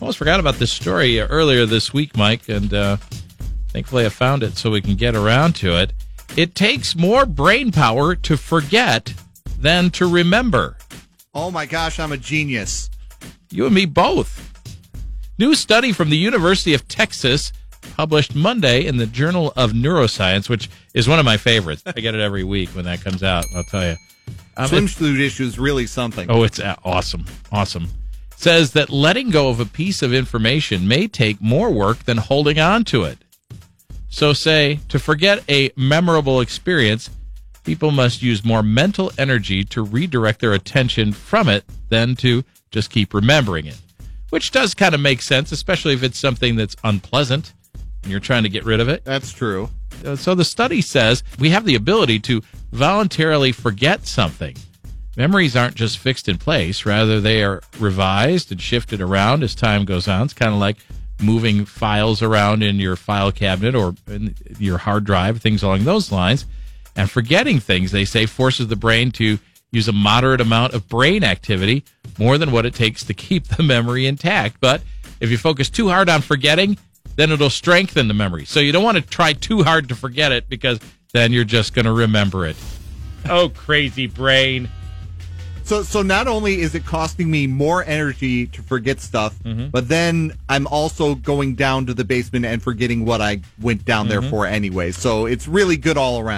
Almost forgot about this story earlier this week, Mike, and uh, thankfully I found it so we can get around to it. It takes more brain power to forget than to remember. Oh my gosh, I'm a genius. You and me both. New study from the University of Texas published Monday in the Journal of Neuroscience, which is one of my favorites. I get it every week when that comes out, I'll tell you. Um, Swim suit issue is really something. Oh, it's uh, awesome. Awesome. Says that letting go of a piece of information may take more work than holding on to it. So, say, to forget a memorable experience, people must use more mental energy to redirect their attention from it than to just keep remembering it, which does kind of make sense, especially if it's something that's unpleasant and you're trying to get rid of it. That's true. Uh, so the study says we have the ability to voluntarily forget something. Memories aren't just fixed in place, rather, they are revised and shifted around as time goes on. It's kind of like moving files around in your file cabinet or in your hard drive, things along those lines. And forgetting things, they say, forces the brain to use a moderate amount of brain activity, more than what it takes to keep the memory intact. But if you focus too hard on forgetting, then it'll strengthen the memory. So you don't want to try too hard to forget it because then you're just going to remember it. Oh, crazy brain. So so not only is it costing me more energy to forget stuff, mm-hmm. but then I'm also going down to the basement and forgetting what I went down there mm-hmm. for anyway. So it's really good all around.